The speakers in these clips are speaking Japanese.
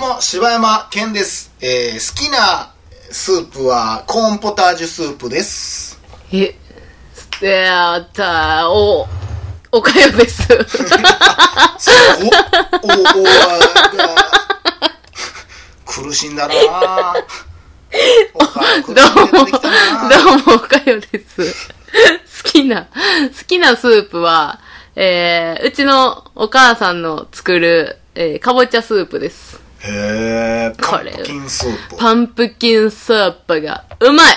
うも、柴山健です。えー、好きなスープはコーンポタージュスープです。え、であった、お、おかよです。お、お、お、苦しんだなどうも、どうも、おかよです。好きな、好きなスープは、えー、うちのお母さんの作る、えー、かぼちゃスープです。へー、これパンプキンスープ。パンプキンスープが、うまい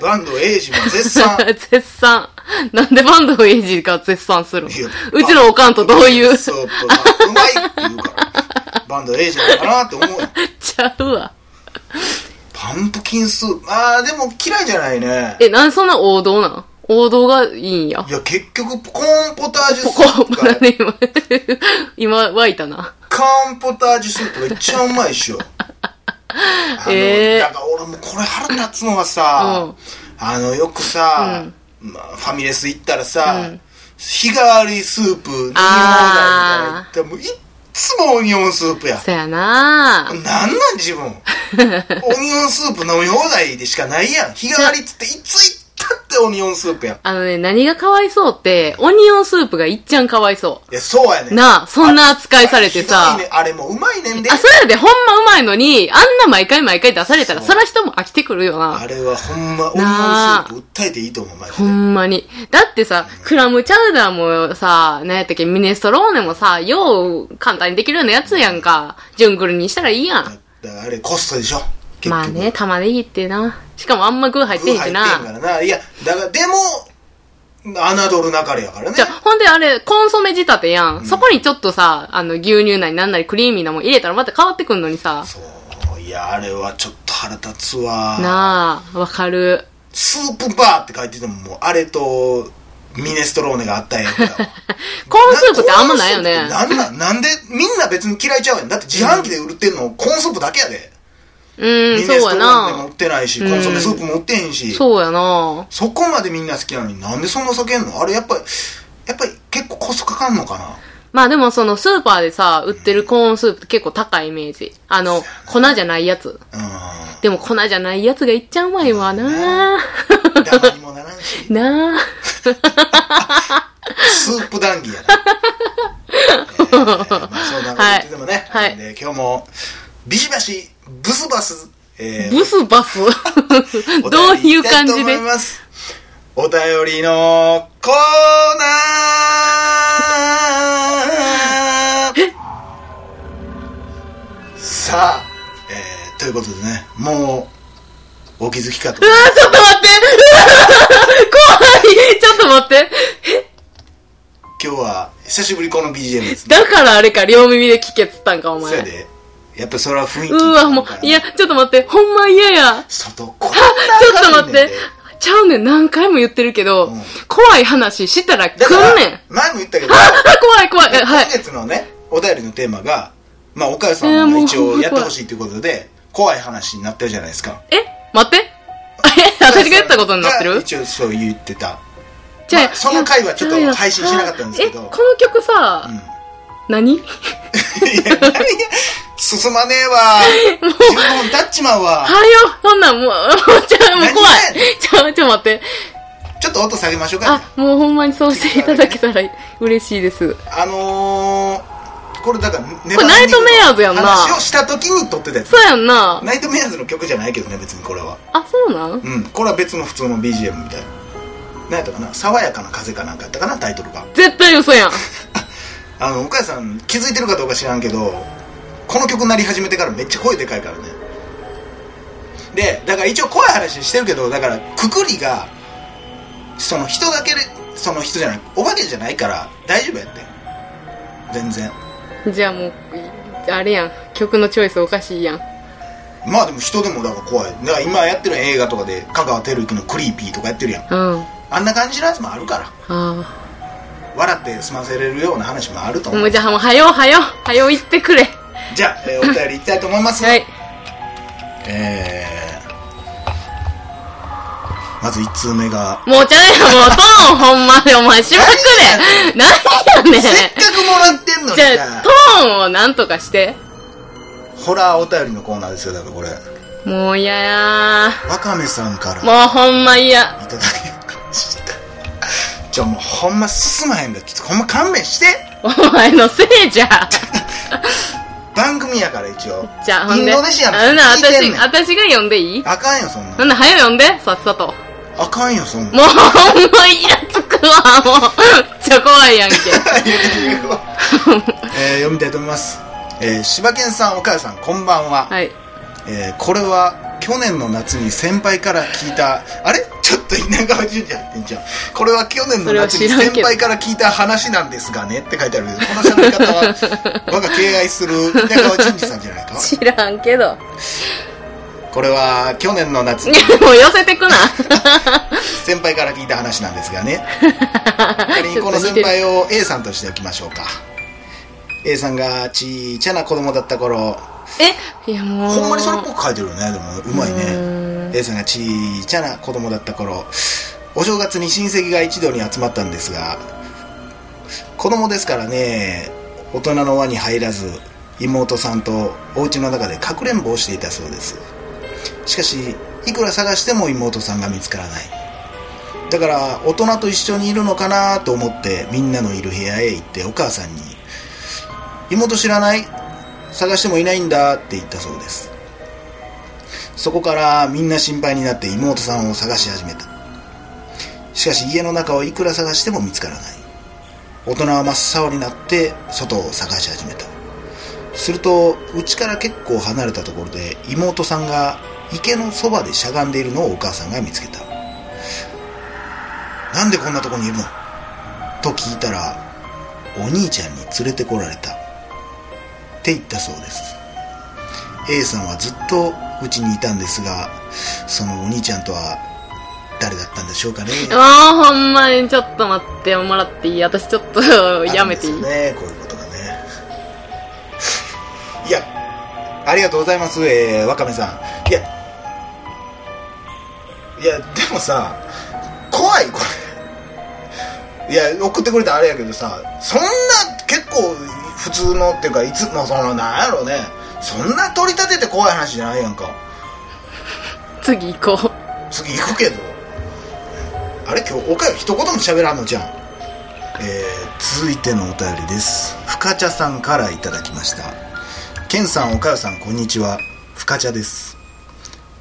バンドエイジも絶賛。絶賛。なんでバンドエイジが絶賛するの？うちのおかんとどういう、スープがうまいって言うから、バンドエイジなのかなって思うよ。ちゃうわ。パンプキンスープ、あー、でも嫌いじゃないね。え、なんでそんな王道なん王道がいいんやい。や、結局、コーンポタージュスこープが、何今、今湧いたな。コーンポタージュスープが一番うまいっしょ。あのえーだから俺もこれ腹立つのはさ、うんあの、よくさ、うんまあ、ファミレス行ったらさ、うん日替わりスープ飲み放題みたいな行っもういっつもオニオンスープや。そやななんなん自分。オニオンスープ飲み放題でしかないやん。日替わりっつっていつ行ってオニオンスープやん。あのね、何がかわいそうって、オニオンスープがいっちゃんかわいそいや、そうやねう。なあ、そんな扱いされてさあれね。あれもうまいねんで。あ、それでほんまうまいのに、あんな毎回毎回出されたら、そら人も飽きてくるよな。あれはほんま、オニオンスープ訴えていいと思う、マジほで。んまに。だってさ、クラムチャウダーもさ、何やったっけ、ミネストローネもさ、よう簡単にできるようなやつやんか。ジュングルにしたらいいやん。だからあれコストでしょまあね、玉ねぎってな。しかもあんま具入ってへんし具入ってんな。からな。いや、だから、でも、侮るなかれやからねじゃ。あ、ほんであれ、コンソメ仕立てやん。そこにちょっとさ、あの、牛乳なりなんなりクリーミーなもん入れたらまた変わってくんのにさ。そう、いや、あれはちょっと腹立つわ。なあ、わかる。スープバーって書いてても、もう、あれと、ミネストローネがあったんやから。コーンスープってあんまないよね。なんなんなんで、みんな別に嫌いちゃうやん。だって自販機で売ってんの、コーンスープだけやで。うん、そうやストローネも売な。ってないし、コンソメスープも売ってへんし。そうやな。そこまでみんな好きなのになんでそんな避けんの？あれやっぱり、やっぱり結構コストかかんのかな？まあでもそのスーパーでさ、売ってるコーンスープって結構高いイメージ。あの、粉じゃないやつ。うでも粉じゃないやつがいっちゃうまいわな。ん。ダマにもならんし。なあ。スープ談義やな。えーまあそんなこと言っててもね。はいはいで今日も、ビシバシ、ブスバス、えー。ブスバス。おどういう感じで？お便りのコーナー。さあ、えー、ということでね、もう、お気づきかと。う。わちょっと待って。怖い。ちょっと待って。今日は、久しぶりこの BGM ですね。だからあれか、両耳で聞けっつったんか、お前。そやで、やっぱそれは雰囲気うわ、もう、いや、ちょっと待って、ほんま嫌や。外、こんなちょっと待って。ちゃうねん、何回も言ってるけど、うん怖い話したら来んねん。前も言ったけど、あ、怖い怖い。えはい今。月のね、お便りのテーマが、まあ、岡谷さんが一応やってほしいということで、怖い話になってるじゃないですか。え待って。え、私が言ったことになってる？が一応そう言ってた。じゃあまあその回はちょっと配信しなかったんですけどえ、この曲さ、うん。い何や、何？が進まねえわ。15分経っちまうわ。はよ、そんなんもう、もうちょ、もう怖い。ちょ、ちょ、待って。ちょっと音下げましょうか、ねあ。、もうほんまにそうしていただけたら嬉しいです。あのー、これだから、ネこれナイトメアーズやんな話をした時に撮ってたやつ。そうやんな。ナイトメアーズの曲じゃないけどね、別にこれは。あ、そうなん？うん。これは別の普通の BGM みたいな。何やったかな？爽やかな風かなんかやったかな？タイトルが。絶対嘘やん。あの、岡谷さん気づいてるかどうか知らんけど、この曲鳴り始めてからめっちゃ声でかいからね。で、だから一応怖い話してるけど、だからくくりが、その人だけで、その人じゃない、お化けじゃないから大丈夫やって。全然。じゃあもう、あれやん。曲のチョイスおかしいやん。まあでも人でもだから怖い。だから今やってる映画とかで香川照之のクリーピーとかやってるやん。うん。あんな感じのやつもあるから。あ笑って済ませれるような話もあるとあ。思う。もうじゃあもう、はよ、はよ、はよ言ってくれ。じゃあ、えーお便りいきたいと思います。はい。えー、まず1通目が、もうちゃうやん、もうトーンほんまでお前しまくれ。何やねん。せっかくもらってんのにじゃあ、さト、ーンをなんとかして。ホラーお便りのコーナーですよだからこれもう嫌やわかめさんからー。もうほんま嫌。いただきほんま進まへんだちょっとほんま勘弁してお前のせいじゃ。番組やから一応じゃあ、ほんで。インドネシアのあほんなら私、聞いてんねん私が読んでいい？あかんよそんなほんなら早読んで、さっさと。あかんよそんなもうほんまイラつくわ、もう。めっちゃ怖いやんけ。えー読みたいと思います、えー、柴犬さん岡谷さんこんばんは、はい。えーこれは去年の夏に先輩から聞いたあれ？ちょっと稲川淳二入ってんじゃん。これは去年の夏に先輩から聞いた話なんですがねって書いてあるけどこの喋り方は 我が敬愛する稲川淳二さんじゃないか？知らんけど。これは去年の夏。に もう寄せてくな。先輩から聞いた話なんですがね。仮にこの先輩を A さんとしておきましょうか。A さんがちいちゃな子供だった頃え？いやもう。ほんまにそれっぽく書いてるよね。でもうまいうね A さんがちいちゃな子供だった頃お正月に親戚が一度に集まったんですが子供ですからね大人の輪に入らず妹さんとお家の中でかくれんぼをしていたそうです。しかしいくら探しても妹さんが見つからない。だから大人と一緒にいるのかなと思ってみんなのいる部屋へ行ってお母さんに「妹知らない？探してもいないんだ」って言ったそうです。そこからみんな心配になって妹さんを探し始めた。しかし家の中をいくら探しても見つからない。大人は真っ青になって外を探し始めた。すると家から結構離れたところで妹さんが池のそばでしゃがんでいるのをお母さんが見つけたなんでこんなとこにいるの？と聞いたらお兄ちゃんに連れてこられた。って言ったそうです。A さんはずっとうちにいたんですがそのお兄ちゃんとは誰だったんでしょうかね。ああ、ほんまにちょっと待ってもらっていい？私ちょっとやめていい、ねこういうことがね。いやありがとうございますえー、わかめさん。いやいやでもさ怖いこれ。いや送ってくれたらあれやけどさそんな結構普通のっていうかいつもそのなんやろうね。そんな取り立てて怖い話じゃないやんか。次行こう。次行くけど。あれ？今日おかよ一言も喋らんのじゃん。えー、続いてのお便りです。深茶さんからいただきました。ケンさんおかよさんこんにちは。深茶です。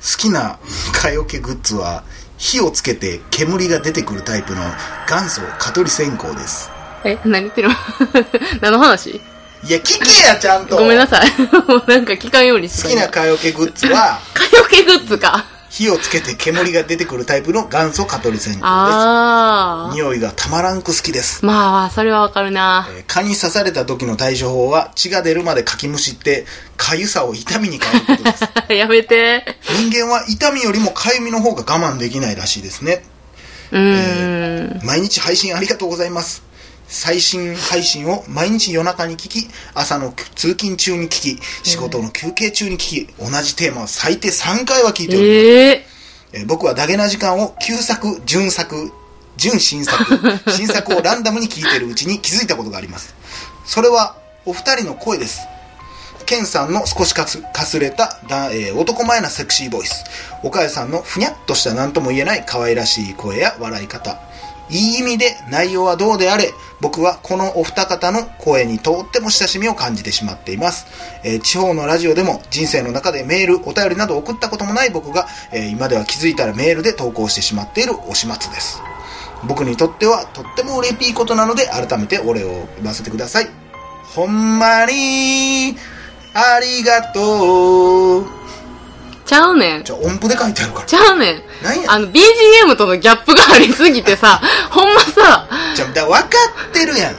好きな蚊よけグッズは火をつけて煙が出てくるタイプの元祖蚊取り線香です。え、何言ってるの？何の話？いや聞けやちゃんとごめんなさい。も うなんか聞かんようにして好きな蚊よけグッズはかよけグッズか。火をつけて煙が出てくるタイプの元祖蚊取り線香。です匂いがたまらんく好きですまあ、それはわかるな。えー蚊に刺された時の対処法は血が出るまでかきむしってかゆさを痛みに変えることです やめて。人間は痛みよりもかゆみの方が我慢できないらしいですねうーん。毎日配信ありがとうございます最新配信を毎日夜中に聞き朝の通勤中に聞き仕事の休憩中に聞き同じテーマを最低3回は聞いておりますえええー僕はダゲな時間を旧作、準作、準新作、新作をランダムに聞いているうちに気づいたことがあります。それはお二人の声です。ケンさんの少しかすかすれただ、えー男前なセクシーボイス。岡谷さんのふにゃっとした何とも言えない可愛らしい声や笑い方。いい意味で内容はどうであれ、僕はこのお二方の声にとっても親しみを感じてしまっています。えー地方のラジオでも人生の中でメール、お便りなど送ったこともない僕が、えー今では気づいたらメールで投稿してしまっているお始末です。僕にとってはとっても嬉しいことなので改めてお礼を言わせてください。ほんまに、ありがとう。ちゃうねん。じゃあ音符で書いてあるから。ちゃうねん。何やあの、BGM とのギャップがありすぎてさ、ほんまさ、じゃあ、だ分かってるやん。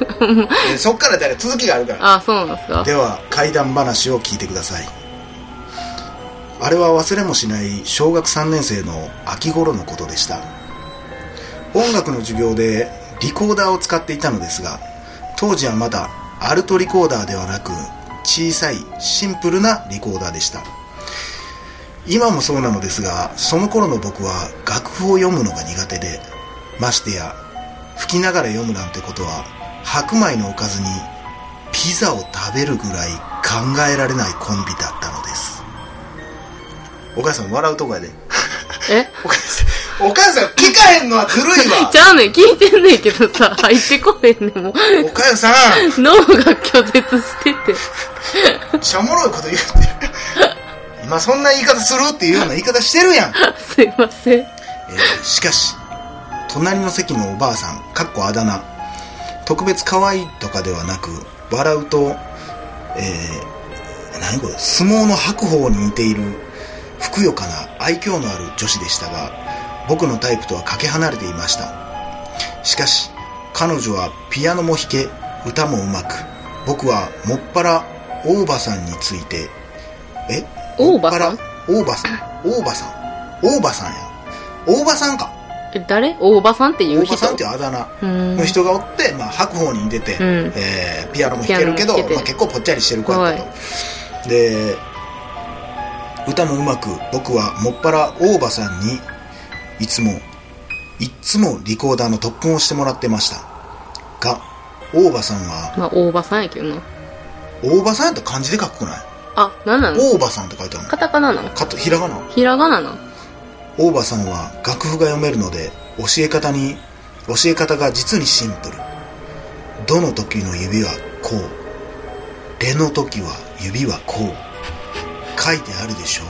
えそっからだ続きがあるから。あ、そうなんですか？では怪談話を聞いてくださいあれは忘れもしない小学3年生の秋頃のことでした音楽の授業でリコーダーを使っていたのですが当時はまだアルトリコーダーではなく小さいシンプルなリコーダーでした今もそうなのですがその頃の僕は楽譜を読むのが苦手でましてや吹きながら読むなんてことは白米のおかずにピザを食べるぐらい考えられないコンビだったのです。お母さん笑うとこやで。え？お母さんお母さん聞かへんのはずるいわ。ちゃうねん、聞いてんねんけどさ、入ってこへんねん、もう。お母さん。脳が拒絶してて。しょおもろいこと言うてる今そんな言い方するっていうような言い方してるやん、すいません。えーしかし隣の席のおばあさんかっこあだ名。特別可愛いとかではなく笑うとえー、何これ相撲の白鵬に似ているふくよかな愛嬌のある女子でしたが僕のタイプとはかけ離れていました。しかし彼女はピアノも弾け歌もうまく僕はもっぱら大場さんについてえ？大場さん？大場さん。大場さん。大場さんや。大場さんか。え、誰？大場さんっていう人？大場さんっていうあだ名うん。の人がおって、まあ、白鵬に出て、うん。えーピアノも弾けるけど、まあ、結構ぽっちゃりしてる子やったと、で歌もうまく僕はもっぱら大場さんにいつもいっつもリコーダーの特訓をしてもらってました。が大場さんはまあ、大場さんやけどな。大場さんやったら漢字で書くくないあ、なんなの？大場さんって書いてあるの。カタカナなの？かとひらがな。ひらがななの？大場さんは楽譜が読めるので教え方に教え方が実にシンプル。どの時の指はこう。レの時は指はこう。書いてあるでしょ？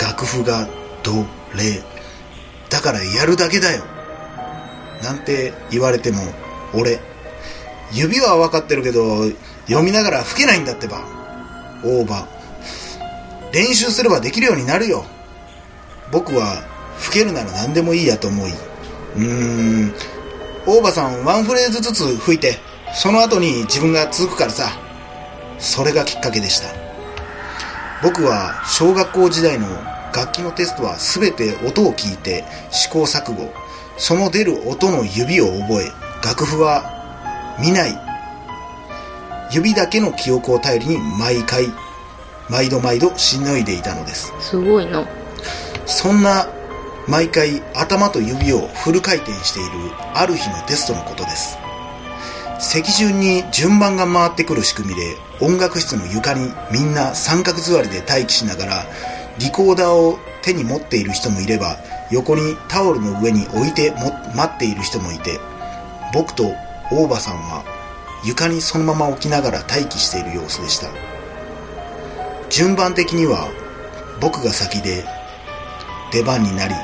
楽譜がドレだからやるだけだよ。なんて言われても俺指は分かってるけど読みながら吹けないんだってば大場練習すればできるようになるよ。僕は吹けるなら何でもいいやと思い。うーん。大場さんワンフレーズずつ吹いてその後に自分が続くからさ。それがきっかけでした。僕は小学校時代の楽器のテストは全て音を聞いて試行錯誤。その出る音の指を覚え楽譜は見ない。指だけの記憶を頼りに毎回毎度毎度しのいでいたのですすごいな。そんな毎回頭と指をフル回転しているある日のテストのことです席順に順番が回ってくる仕組みで音楽室の床にみんな三角座りで待機しながらリコーダーを手に持っている人もいれば横にタオルの上に置いても待っている人もいて僕と大場さんは床にそのまま置きながら待機している様子でした。順番的には僕が先で出番になり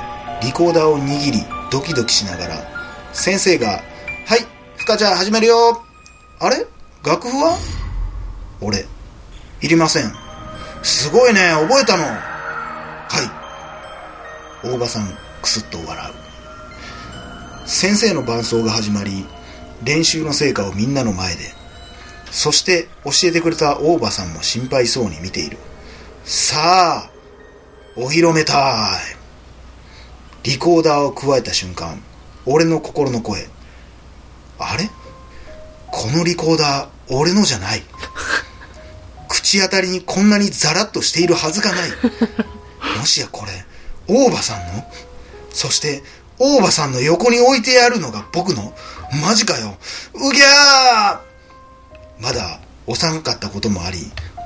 リコーダーを握りドキドキしながら先生が「はいふかちゃん始めるよ。あれ？楽譜は?」俺「いりません。すごいね覚えたの。はい。大場さんクスッと笑う。先生の伴奏が始まり練習の成果をみんなの前で。そして教えてくれた大場さんも心配そうに見ている。さあお披露目タイム。リコーダーを加えた瞬間俺の心の声。あれ？このリコーダー俺のじゃない。口当たりにこんなにザラッとしているはずがない。もしやこれ大場さんの？そして大場さんの横に置いてあるのが僕の？マジかよ。うぎゃー！まだ幼かったこともあり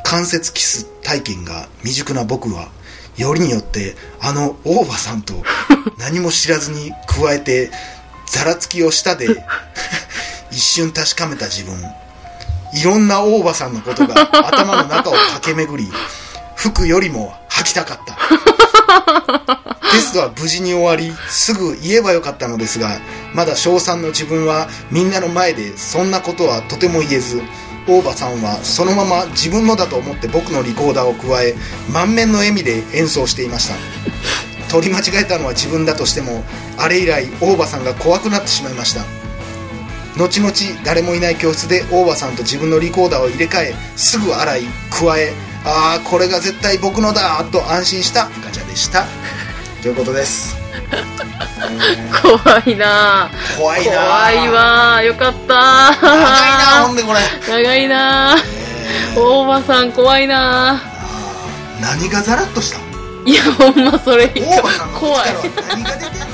関節キス体験が未熟な僕はよりによってあの大場さんと 何も知らずに加えてざらつきをしたで 一瞬確かめた自分。いろんな大場さんのことが頭の中を駆け巡り服よりも吐きたかった テストは無事に終わりすぐ言えばよかったのですがまだ小3の自分はみんなの前でそんなことはとても言えず大場さんはそのまま自分のだと思って僕のリコーダーを加え満面の笑みで演奏していました。取り間違えたのは自分だとしてもあれ以来大場さんが怖くなってしまいました。後々誰もいない教室で大場さんと自分のリコーダーを入れ替えすぐ洗い加えああこれが絶対僕のだと安心したガチャでした。ということです、え 怖いな。ー怖いな。怖いわよかった。長いなほんでこれ、長いな。えー。大場さん怖いな。何がザラッとしたいやほんまそれ。怖い。何が出てんの？